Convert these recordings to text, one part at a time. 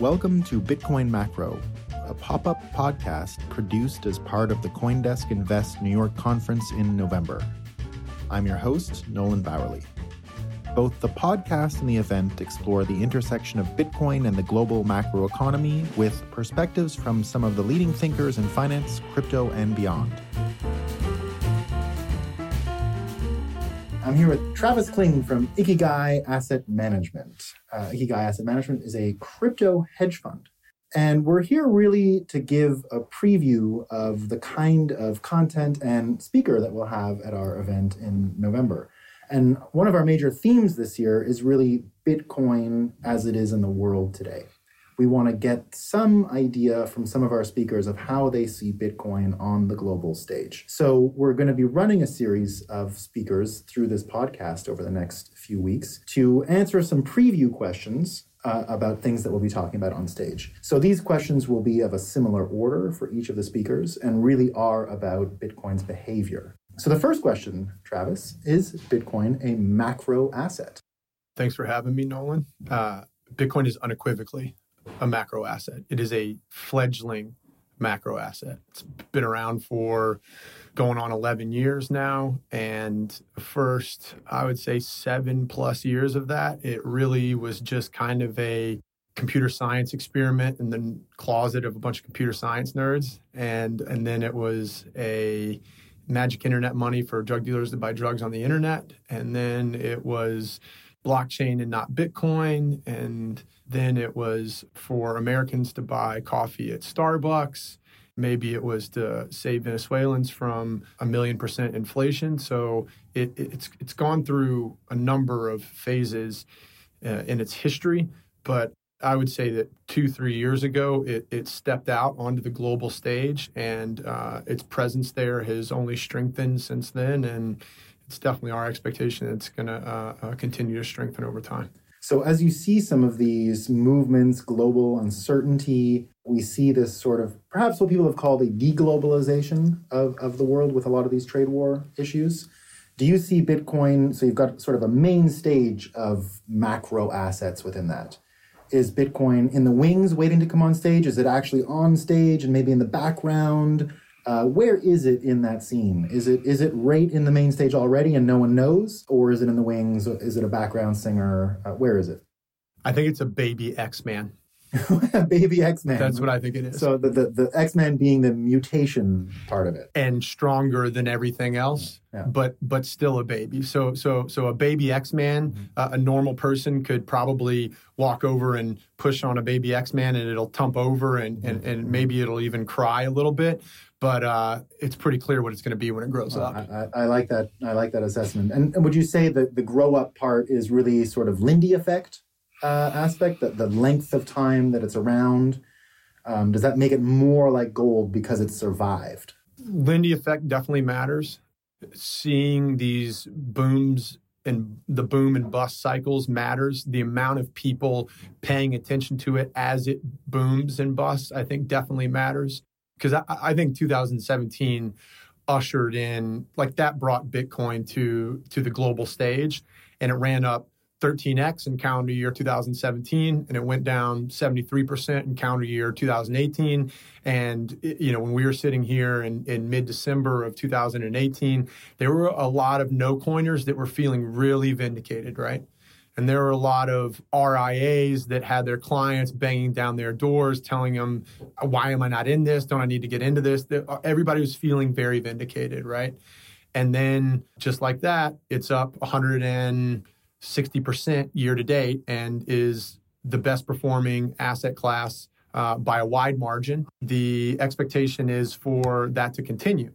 Welcome to Bitcoin Macro, a pop up podcast produced as part of the Coindesk Invest New York conference in November. I'm your host, Nolan Bauerle. Both the podcast and the event explore the intersection of Bitcoin and the global macroeconomy with perspectives from some of the leading thinkers in finance, crypto, and beyond. I'm here with Travis Kling from Ikigai Asset Management. Uh, Ikigai Asset Management is a crypto hedge fund. And we're here really to give a preview of the kind of content and speaker that we'll have at our event in November. And one of our major themes this year is really Bitcoin as it is in the world today we want to get some idea from some of our speakers of how they see Bitcoin on the global stage. So, we're going to be running a series of speakers through this podcast over the next few weeks to answer some preview questions uh, about things that we'll be talking about on stage. So these questions will be of a similar order for each of the speakers and really are about Bitcoin's behavior. So the first question, Travis, is Bitcoin a macro asset? Thanks for having me, Nolan. Uh, Bitcoin is unequivocally a macro asset. It is a fledgling macro asset. It's been around for going on 11 years now. And first, I would say seven plus years of that, it really was just kind of a computer science experiment in the closet of a bunch of computer science nerds. And, and then it was a magic internet money for drug dealers to buy drugs on the internet. And then it was blockchain and not Bitcoin. And then it was for Americans to buy coffee at Starbucks. Maybe it was to save Venezuelans from a million percent inflation. So it, it's it's gone through a number of phases uh, in its history. But I would say that two, three years ago, it, it stepped out onto the global stage, and uh, its presence there has only strengthened since then. And it's definitely our expectation that it's going to uh, uh, continue to strengthen over time. So, as you see some of these movements, global uncertainty, we see this sort of perhaps what people have called a deglobalization of, of the world with a lot of these trade war issues. Do you see Bitcoin? So, you've got sort of a main stage of macro assets within that. Is Bitcoin in the wings waiting to come on stage? Is it actually on stage and maybe in the background? Uh, where is it in that scene? Is it is it right in the main stage already and no one knows, or is it in the wings? Is it a background singer? Uh, where is it? I think it's a baby X Man. baby X Man. That's what I think it is. So the, the, the X Man being the mutation part of it, and stronger than everything else, yeah. but but still a baby. So so so a baby X Man, mm-hmm. uh, a normal person could probably walk over and push on a baby X Man, and it'll tump over, and, and and maybe it'll even cry a little bit but uh, it's pretty clear what it's going to be when it grows up. I, I, like that. I like that assessment. And, and, would you say that the grow up part is really sort of Lindy effect uh, aspect, that the length of time that it's around? Um, does that make it more like gold because it's survived? Lindy effect definitely matters. Seeing these booms and the boom and bust cycles matters. The amount of people paying attention to it as it booms and busts, I think, definitely matters because I, I think 2017 ushered in like that brought Bitcoin to to the global stage, and it ran up 13x in calendar year 2017 and it went down 73% in calendar year 2018 and you know when we were sitting here in, in mid-december of 2018 there were a lot of no coiners that were feeling really vindicated right and there were a lot of RIAs that had their clients banging down their doors, telling them, why am I not in this? Don't I need to get into this? Uh, everybody was feeling very vindicated, right? And then just like that, it's up 160% year to date and is the best performing asset class uh, by a wide margin. The expectation is for that to continue.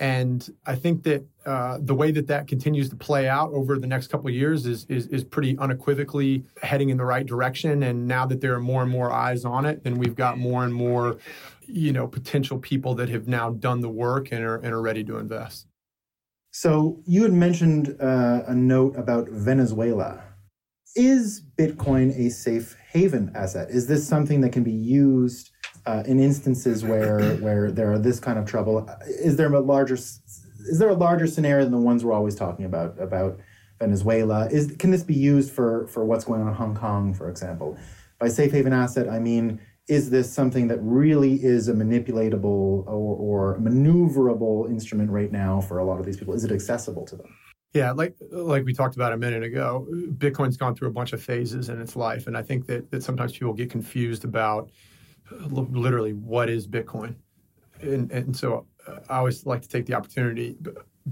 And I think that uh, the way that that continues to play out over the next couple of years is, is, is pretty unequivocally heading in the right direction. And now that there are more and more eyes on it, then we've got more and more, you know, potential people that have now done the work and are and are ready to invest. So you had mentioned uh, a note about Venezuela. Is Bitcoin a safe haven asset? Is this something that can be used? uh, in instances where where there are this kind of trouble, is there a larger is there a larger scenario than the ones we're always talking about about Venezuela? Is can this be used for for what's going on in Hong Kong, for example? by safe haven asset, I mean, is this something that really is a manipulatable or, or maneuverable instrument right now for a lot of these people? Is it accessible to them? Yeah, like like we talked about a minute ago, Bitcoin's gone through a bunch of phases in its life, and I think that that sometimes people get confused about literally what is Bitcoin, and and so uh, I always like to take the opportunity.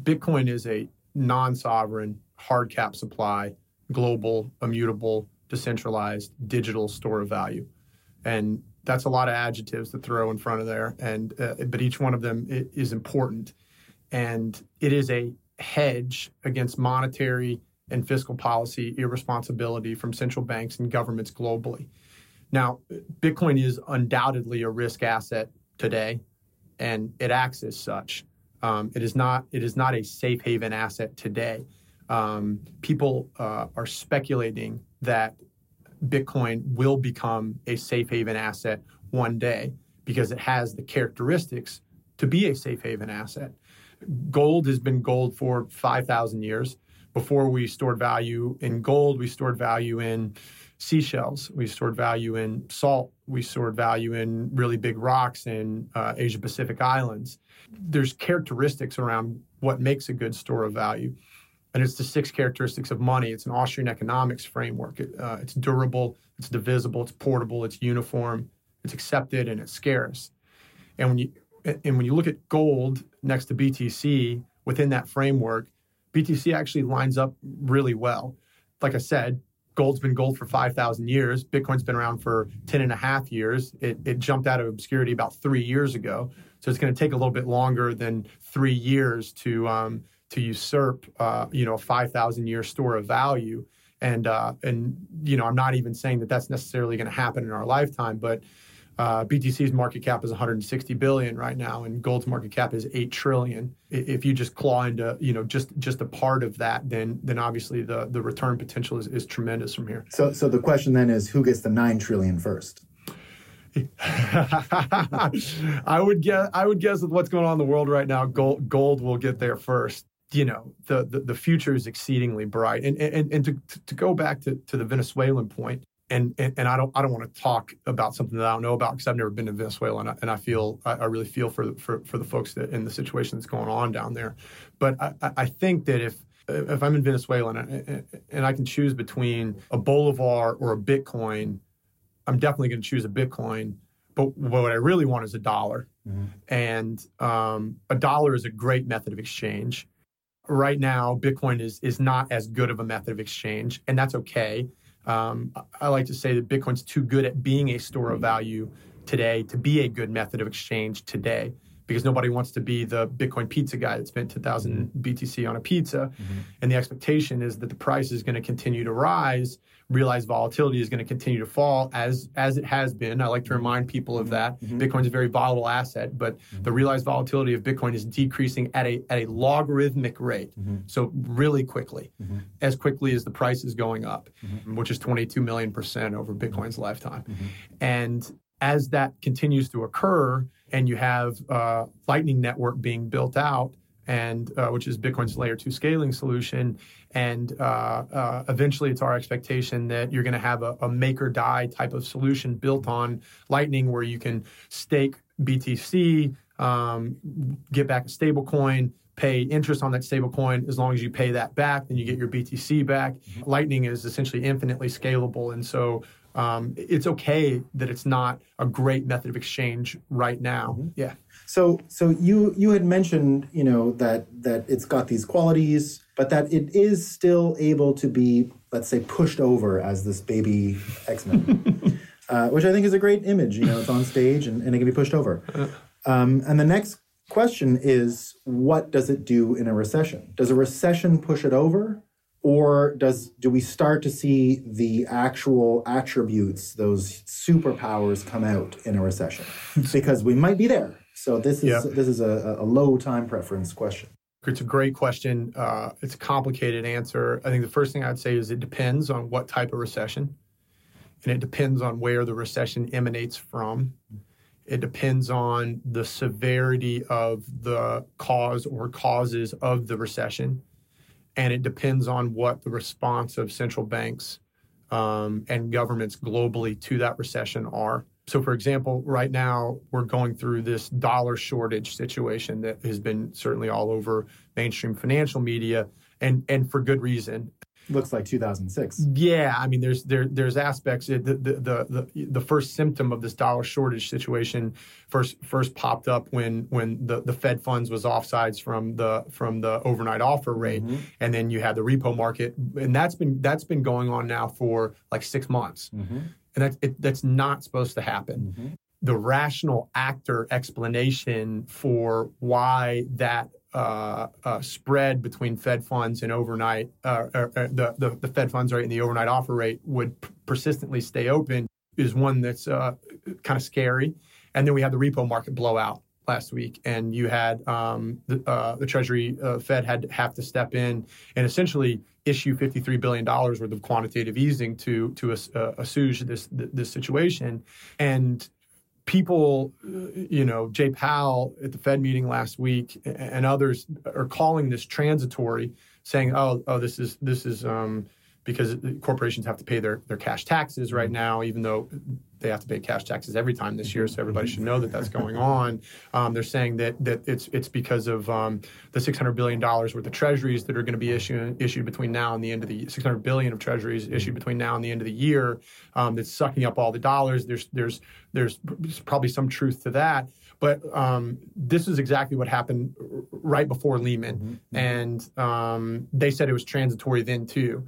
Bitcoin is a non-sovereign hard cap supply, global, immutable, decentralized, digital store of value, and that's a lot of adjectives to throw in front of there, and uh, but each one of them is important, and it is a hedge against monetary and fiscal policy irresponsibility from central banks and governments globally. Now, Bitcoin is undoubtedly a risk asset today, and it acts as such. Um, it is not. It is not a safe haven asset today. Um, people uh, are speculating that Bitcoin will become a safe haven asset one day because it has the characteristics to be a safe haven asset gold has been gold for 5,000 years. Before we stored value in gold, we stored value in seashells. We stored value in salt. We stored value in really big rocks in uh, Asia Pacific islands. There's characteristics around what makes a good store of value. And it's the six characteristics of money. It's an Austrian economics framework. It, uh, it's durable, it's divisible, it's portable, it's uniform, it's accepted, and it's scarce. And when you and when you look at gold next to BTC within that framework, BTC actually lines up really well. Like I said, gold's been gold for 5,000 years. Bitcoin's been around for 10 and a half years. It, it jumped out of obscurity about three years ago. So it's going to take a little bit longer than three years to, um, to usurp, uh, you know, a 5,000 year store of value. And, uh, and, you know, I'm not even saying that that's necessarily going to happen in our lifetime, but uh, BTC's market cap is 160 billion right now, and gold's market cap is 8 trillion. If you just claw into, you know, just just a part of that, then then obviously the the return potential is, is tremendous from here. So so the question then is, who gets the 9 trillion first? I would guess I would guess with what's going on in the world right now, gold gold will get there first. You know, the the, the future is exceedingly bright. And and and to to go back to, to the Venezuelan point, and, and, and I don't I don't want to talk about something that I don't know about because I've never been to Venezuela and I, and I feel I, I, really feel for for for the folks that in the situation that's going on down there, but I, I think that if if I'm in Venezuela and I, and I can choose between a bolivar or a Bitcoin, I'm definitely going to choose a Bitcoin. But what I really want is a dollar, mm-hmm. and um, a dollar is a great method of exchange. Right now, Bitcoin is is not as good of a method of exchange, and that's okay. Um, I like to say that Bitcoin's too good at being a store of value today to be a good method of exchange today because nobody wants to be the Bitcoin pizza guy that spent 2000 BTC on a pizza. Mm-hmm. And the expectation is that the price is going to continue to rise realized volatility is going to continue to fall as as it has been. I like to remind people of that. Mm-hmm. Bitcoin's a very volatile asset, but mm-hmm. the realized volatility of Bitcoin is decreasing at a at a logarithmic rate. Mm-hmm. So really quickly, mm-hmm. as quickly as the price is going up, mm-hmm. which is 22 million percent over Bitcoin's lifetime. Mm-hmm. And as that continues to occur, and you have uh, Lightning Network being built out, and uh, which is Bitcoin's layer two scaling solution. And uh, uh, eventually, it's our expectation that you're going to have a, a, Maker DAI type of solution built on Lightning, where you can stake BTC, um, get back a stable coin, pay interest on that stable coin. As long as you pay that back, then you get your BTC back. Mm-hmm. Lightning is essentially infinitely scalable, and so um, it's okay that it's not a great method of exchange right now. Mm-hmm. Yeah. So, so you you had mentioned, you know, that that it's got these qualities, but that it is still able to be, let's say, pushed over as this baby X Men, uh, which I think is a great image. You know, it's on stage and, and it can be pushed over. Um, and the next question is, what does it do in a recession? Does a recession push it over? Or does do we start to see the actual attributes those superpowers come out in a recession? Because we might be there. So this is this is a, a, low time preference question. It's a great question. Uh, it's a complicated answer. I think the first thing i'd say is it depends on what type of recession. And it depends on where the recession emanates from. It depends on the severity of the cause or causes of the recession and it depends on what the response of central banks um, and governments globally to that recession are. So, for example, right now we're going through this dollar shortage situation that has been certainly all over mainstream financial media, and and for good reason looks like 2006. Yeah, I mean, there's there there's aspects. The the the the, the first symptom of this dollar shortage situation first first popped up when when the, the Fed funds was offsides from the from the overnight offer rate, mm-hmm. and then you had the repo market, and that's been that's been going on now for like six months, mm-hmm. and that's it, that's not supposed to happen. Mm-hmm. The rational actor explanation for why that uh, uh, spread between Fed funds and overnight, uh, the, the, the, Fed funds rate and the overnight offer rate would p- persistently stay open is one that's uh, kind of scary. And then we had the repo market blowout last week, and you had um, the, uh, the, Treasury uh, Fed had to have to step in and essentially issue $53 billion worth of quantitative easing to to assuage this this situation. And people, uh, you know, Jay Powell at the Fed meeting last week and others are calling this transitory, saying, "Oh, oh, this is this is um, because corporations have to pay their their cash taxes right mm-hmm. now, even though they have to pay cash taxes every time this year, so everybody should know that that's going on. Um, they're saying that that it's it's because of um, the 600 billion dollars worth of treasuries that are going to be issued issued between now and the end of the 600 billion of treasuries issued between now and the end of the year. Um, that's sucking up all the dollars. There's there's there's probably some truth to that. But um, this is exactly what happened right before Lehman, mm-hmm. and um, they said it was transitory then too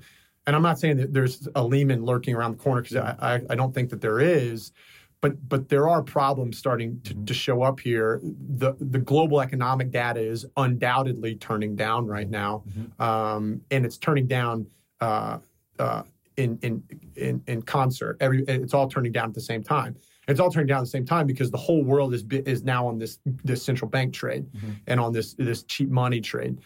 and I'm not saying that there's a Lehman lurking around the corner because I, I, I, don't think that there is, but but there are problems starting to, mm-hmm. to show up here. The the global economic data is undoubtedly turning down right now, mm-hmm. um, and it's turning down uh, uh, in, in in in concert. Every it's all turning down at the same time. It's all turning down at the same time because the whole world is is now on this this central bank trade mm-hmm. and on this this cheap money trade.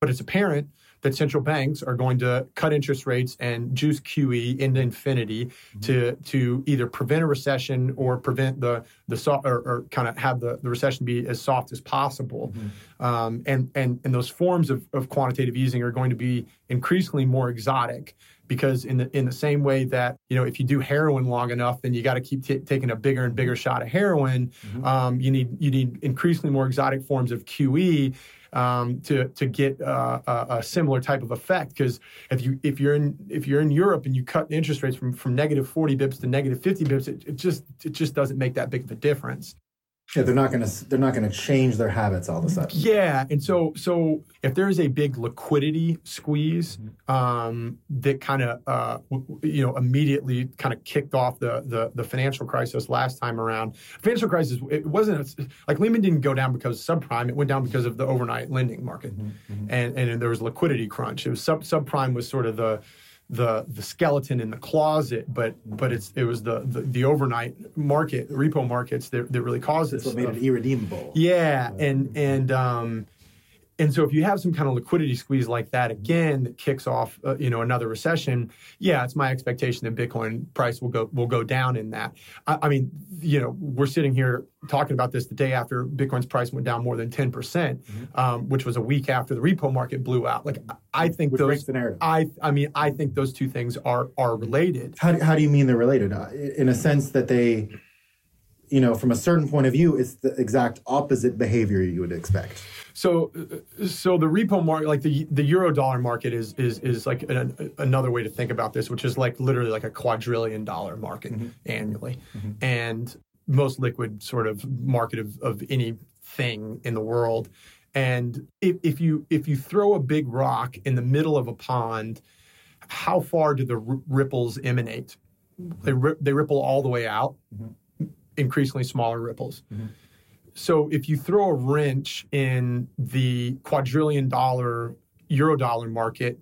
But it's apparent that central banks are going to cut interest rates and juice QE into infinity mm-hmm. to to either prevent a recession or prevent the the so, or, or kind of have the, the recession be as soft as possible. Mm-hmm. Um, and and and those forms of, of quantitative easing are going to be increasingly more exotic because in the in the same way that you know if you do heroin long enough then you got to keep t- taking a bigger and bigger shot of heroin mm-hmm. um, you need you need increasingly more exotic forms of QE um, to to get uh, a, a, similar type of effect. Because if you if you're in if you're in Europe and you cut interest rates from from negative 40 bips to negative 50 bips, it, it just it just doesn't make that big of a difference. Yeah, they're not going to they're not going to change their habits all of a sudden. Yeah, and so so if there is a big liquidity squeeze mm-hmm. um, that kind of uh, you know immediately kind of kicked off the, the, the financial crisis last time around. Financial crisis it wasn't like Lehman didn't go down because of subprime. It went down because of the overnight lending market, mm-hmm. mm-hmm. and and there was liquidity crunch. It was sub subprime was sort of the the the skeleton in the closet, but but it's it was the the, the overnight market repo markets that, that really caused this. That's what made it irredeemable. Yeah, and and um, and so if you have some kind of liquidity squeeze like that again that kicks off uh, you know another recession yeah it's my expectation that bitcoin price will go will go down in that. I, I, mean you know we're sitting here talking about this the day after bitcoin's price went down more than 10% mm-hmm. um, which was a week after the repo market blew out. Like i think which those the narrative. i i mean i think those two things are are related. How do, how do you mean they're related? Uh, in a sense that they you know from a certain point of view it's the exact opposite behavior you would expect so, so the repo market, like the the euro dollar market, is is is like an, another way to think about this, which is like literally like a quadrillion dollar market mm-hmm. annually, mm-hmm. and most liquid sort of market of of anything in the world. And if, if you if you throw a big rock in the middle of a pond, how far do the r- ripples emanate? They ri- they ripple all the way out, mm-hmm. increasingly smaller ripples. Mm-hmm so if you throw a wrench in the quadrillion dollar euro dollar market,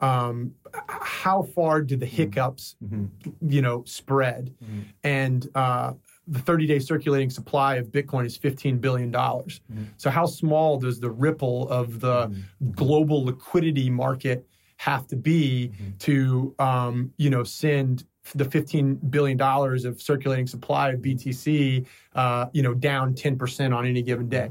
um, how far do the mm-hmm. hiccups, mm-hmm. you know, spread? Mm-hmm. And uh, the 30-day circulating supply of Bitcoin is $15 billion. Mm-hmm. So how small does the ripple of the mm-hmm. global liquidity market have to be mm-hmm. to, um, you know, send the $15 billion of circulating supply of BTC, uh, you know, down 10% on any given day.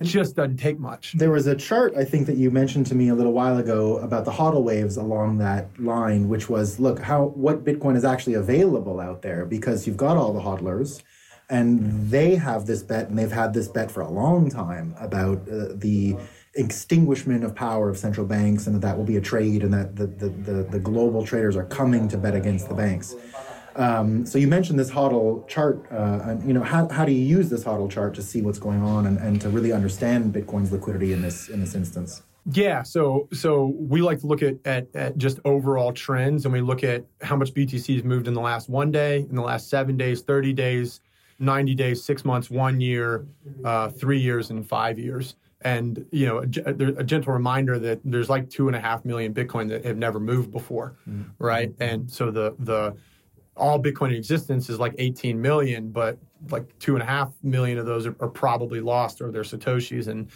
It just doesn't take much. There was a chart I think that you mentioned to me a little while ago about the hodl waves along that line, which was look how what Bitcoin is actually available out there because you've got all the hodlers, and they have this bet, and they've had this bet for a long time about uh, the extinguishment of power of central banks, and that that will be a trade, and that the the, the, the global traders are coming to bet against the banks. Um, so you mentioned this HODL chart. Uh, and, you know, how, how do you use this HODL chart to see what's going on and, and to really understand Bitcoin's liquidity in this in this instance? Yeah, so so we like to look at, at, at just overall trends, and we look at how much BTC has moved in the last one day, in the last seven days, thirty days, ninety days, six months, one year, uh, three years, and five years. And you know, a, a, gentle reminder that there's like two and a half million Bitcoin that have never moved before, mm-hmm. right? And so the the all Bitcoin in existence is like 18 million, but like two and a half million of those are, are probably lost or they're Satoshis. And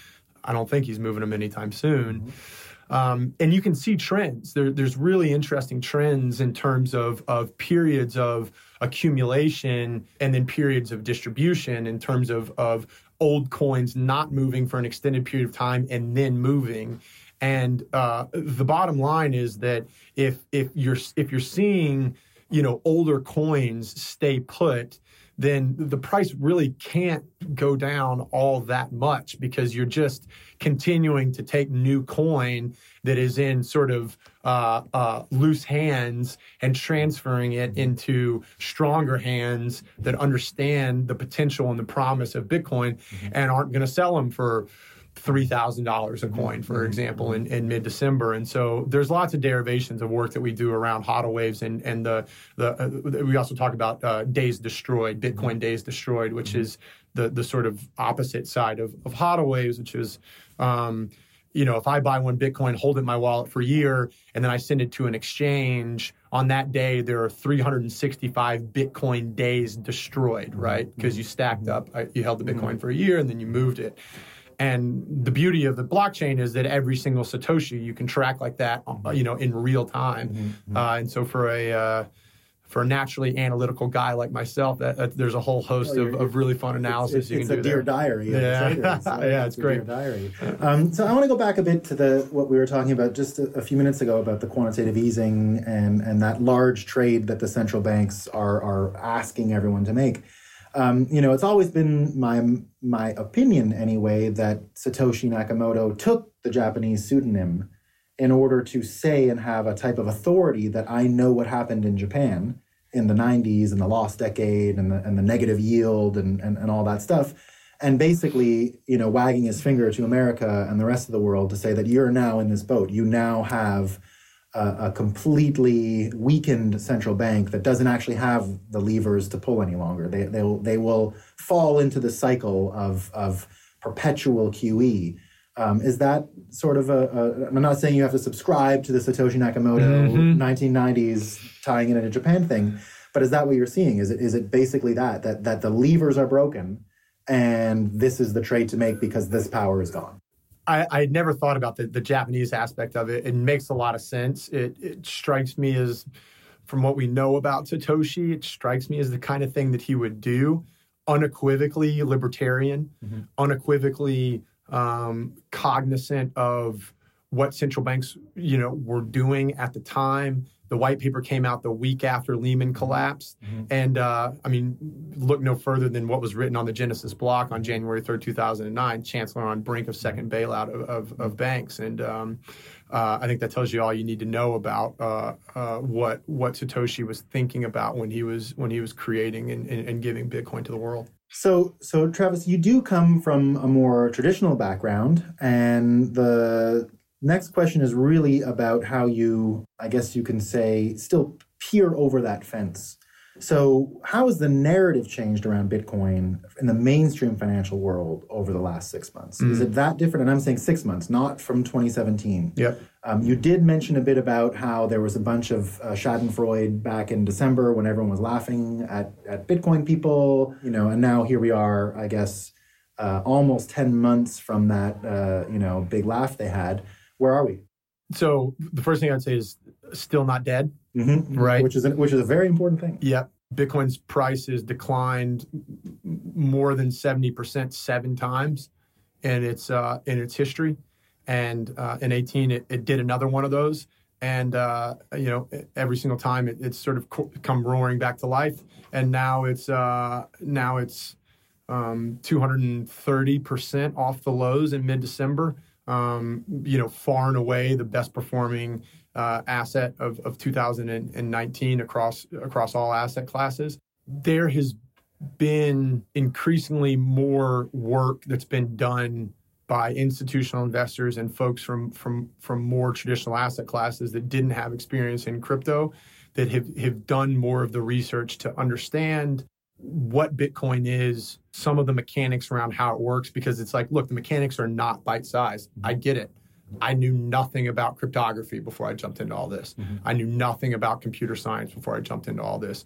I don't think he's moving them anytime soon. Mm-hmm. Um, and you can see trends. There, there's really interesting trends in terms of, of periods of accumulation and then periods of distribution in terms of, of old coins not moving for an extended period of time and then moving. And uh, the bottom line is that if if you're if you're seeing you know older coins stay put then the price really can't go down all that much because you're just continuing to take new coin that is in sort of uh, uh, loose hands and transferring it into stronger hands that understand the potential and the promise of Bitcoin mm-hmm. and aren't going to sell them for three thousand dollars a coin, for mm-hmm. example, in, in mid December. And so there's lots of derivations of work that we do around HODL waves, and and the the uh, we also talk about uh, days destroyed, Bitcoin mm-hmm. days destroyed, which mm-hmm. is the the sort of opposite side of of HODL waves, which is. Um, you know, if I buy one Bitcoin, hold it in my wallet for a year, and then I send it to an exchange, on that day there are 365 Bitcoin days destroyed, right? Because you stacked up, uh, you held the Bitcoin for a year, and then you moved it. And the beauty of the blockchain is that every single Satoshi you can track like that, uh, you know, in real time. Mm-hmm. mm-hmm. Uh, and so for a uh, for a naturally analytical guy like myself, that, that there's a whole host oh, of, of really fun analysis it's, you it's can do. It's a dear diary. Yeah, yeah, it's, it's great. diary. Um, so I want to go back a bit to the what we were talking about just a, a, few minutes ago about the quantitative easing and and that large trade that the central banks are are asking everyone to make. Um, you know, it's always been my my opinion anyway that Satoshi Nakamoto took the Japanese pseudonym in order to say and have a type of authority that I know what happened in Japan in the 90s and the lost decade and the, and the negative yield and, and, and all that stuff. And basically, you know, wagging his finger to America and the rest of the world to say that you're now in this boat. You now have a, a, completely weakened central bank that doesn't actually have the levers to pull any longer. They they will, they will fall into the cycle of of perpetual QE. Um, is that sort of a, a? I'm not saying you have to subscribe to the Satoshi Nakamoto mm-hmm. 1990s tying it into Japan thing, but is that what you're seeing? Is it is it basically that that that the levers are broken, and this is the trade to make because this power is gone? I, I had never thought about the, the Japanese aspect of it. It makes a lot of sense. It, it strikes me as, from what we know about Satoshi, it strikes me as the kind of thing that he would do. Unequivocally libertarian, mm-hmm. unequivocally um, cognizant of what central banks, you know, were doing at the time, the white paper came out the week after Lehman collapsed. Mm-hmm. And uh, I mean, look no further than what was written on the Genesis block on January 3rd, 2009, Chancellor on brink of second bailout of, of, of banks. And um, uh, I think that tells you all you need to know about uh, uh, what what Satoshi was thinking about when he was when he was creating and, and, and giving Bitcoin to the world. So, so Travis, you do come from a more traditional background, and the Next question is really about how you, I guess you can say, still peer over that fence. So, how has the narrative changed around Bitcoin in the mainstream financial world over the last six months? Mm. Is it that different? And I'm saying six months, not from 2017. Yep. Um, you did mention a bit about how there was a bunch of uh, Schadenfreude back in December when everyone was laughing at, at Bitcoin people, you know, and now here we are, I guess, uh, almost 10 months from that, uh, you know, big laugh they had where are we? So the first thing I'd say is still not dead, mm-hmm. right? Which is a, which is a very important thing. Yep. Bitcoin's price has declined more than seventy percent seven times in its uh, in its history, and uh, in 18 it, it, did another one of those, and uh, you know every single time it, it's sort of come roaring back to life, and now it's uh, now it's um, 230 percent off the lows in mid December. Um, you know, far and away the best performing uh, asset of, of 2019 across across all asset classes. There has been increasingly more work that's been done by institutional investors and folks from from from more traditional asset classes that didn't have experience in crypto that have, have done more of the research to understand what Bitcoin is, some of the mechanics around how it works, because it's like, look, the mechanics are not bite sized. I get it. I knew nothing about cryptography before I jumped into all this. Mm-hmm. I knew nothing about computer science before I jumped into all this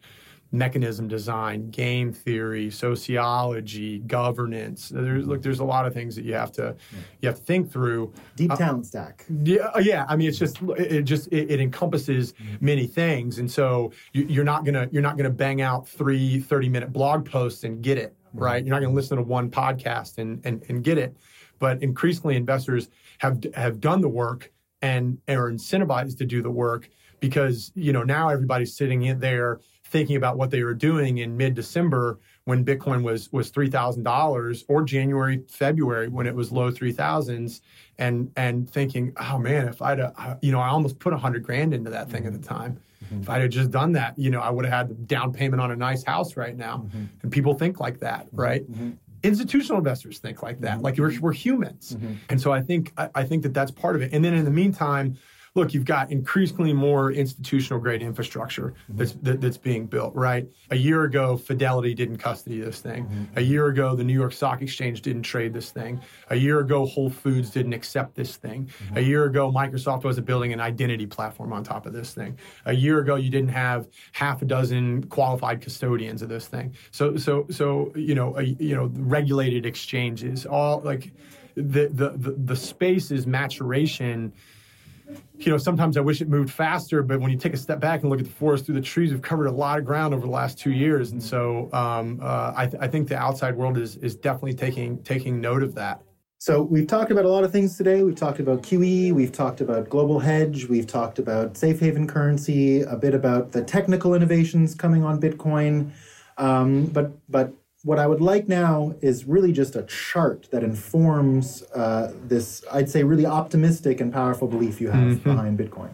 mechanism design, game theory, sociology, governance. There's look, there's a lot of things that you have to you have to think through. Deep uh, talent stack. Yeah, uh, yeah. I mean, it's just it just it, it encompasses many things, and so you, are not gonna you're not gonna bang out three 30 minute blog posts and get it right. You're not gonna listen to one podcast and and and get it. But increasingly, investors have have done the work and are incentivized to do the work because you know now everybody's sitting in there thinking about what they were doing in mid December when Bitcoin was was three thousand dollars, or January February when it was low three thousands, and and thinking, oh man, if I'd uh, you know I almost put a hundred grand into that thing at the mm-hmm. time. Mm-hmm. If I'd have just done that, you know, I would have had the down payment on a nice house right now. Mm-hmm. And people think like that, mm-hmm. right? Mm-hmm. Institutional investors think like that. Like we're, we're humans, and so I think I, I think that that's part of it. And then in the meantime look, you've got increasingly more institutional grade infrastructure mm-hmm. that's that, that's being built, right? A year ago, Fidelity didn't custody this thing. Mm-hmm. A year ago, the New York Stock Exchange didn't trade this thing. A year ago, Whole Foods didn't accept this thing. Mm-hmm. A year ago, Microsoft wasn't building an identity platform on top of this thing. A year ago, you didn't have half a dozen qualified custodians of this thing. So, so, so you know, a, you know, regulated exchanges, all like the the the, the space is maturation you know, sometimes I wish it moved faster, but when you take a step back and look at the forest through the trees, we've covered a lot of ground over the last two years, and so um, uh, I, th- I, think the outside world is is definitely taking taking note of that. So we've talked about a lot of things today. We've talked about QE, we've talked about global hedge, we've talked about safe haven currency, a bit about the technical innovations coming on Bitcoin, um, but but what I would like now is really just a chart that informs uh, this, I'd say, really optimistic and powerful belief you have mm-hmm. behind Bitcoin.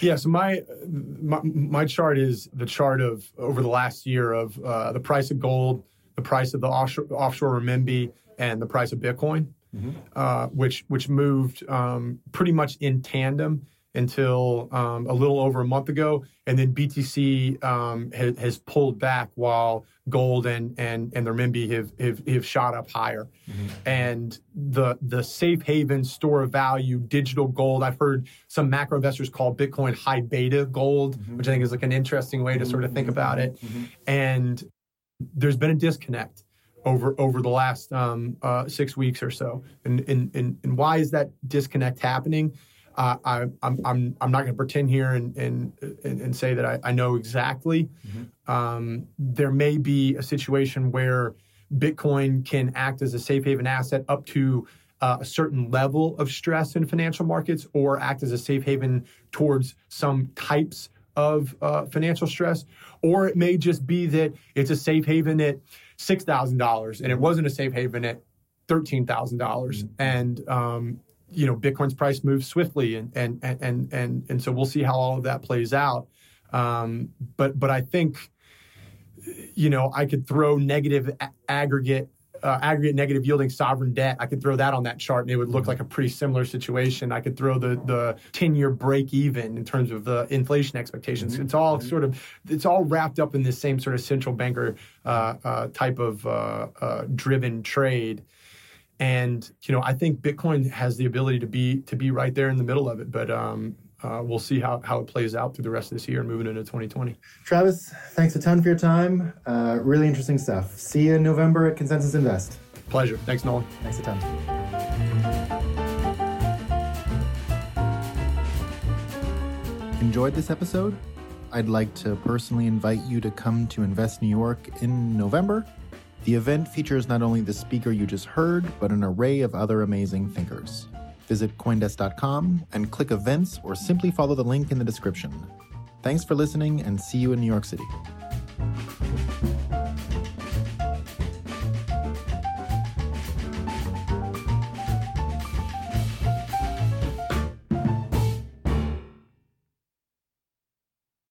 Yeah, so my, my, my chart is the chart of over the last year of uh, the price of gold, the price of the offshore, offshore renminbi, and the price of Bitcoin, mm-hmm. uh, which which moved um, pretty much in tandem until um, a little over a month ago, and then BTC um, has, has, pulled back while gold and and and the renminbi have have, have shot up higher. Mm-hmm. And the the safe haven store of value digital gold. I've heard some macro investors call Bitcoin high beta gold, mm-hmm. which I think is like an interesting way to sort of think about it. Mm-hmm. And there's been a disconnect over over the last um, uh, six weeks or so. And, and and and why is that disconnect happening? Uh, I, am I'm, I'm, I'm not going to pretend here and, and, and, say that I, I know exactly. Mm-hmm. Um, there may be a situation where Bitcoin can act as a safe haven asset up to uh, a certain level of stress in financial markets or act as a safe haven towards some types of uh, financial stress. Or it may just be that it's a safe haven at $6,000 and it wasn't a safe haven at 13,000. dollars mm-hmm. And um, you know Bitcoin's price moves swiftly, and and and and and so we'll see how all of that plays out. Um, but but I think you know I could throw negative a- aggregate. Uh, aggregate negative yielding sovereign debt. I could throw that on that chart, and it would look like a pretty similar situation. I could throw the the ten year break even in terms of the inflation expectations. Mm-hmm. It's all sort of it's all wrapped up in this same sort of central banker uh, uh, type of uh, uh, driven trade and you know I think Bitcoin has the ability to be to be right there in the middle of it, but um, uh, we'll see how, how it plays out through the rest of this year and moving into 2020. Travis, thanks a ton for your time. Uh, really interesting stuff. See you in November at Consensus Invest. Pleasure. Thanks, Nolan. Thanks a ton. Enjoyed this episode? I'd like to personally invite you to come to Invest New York in November The event features not only the speaker you just heard, but an array of other amazing thinkers. Visit Coindesk.com and click events or simply follow the link in the description. Thanks for listening and see you in New York City.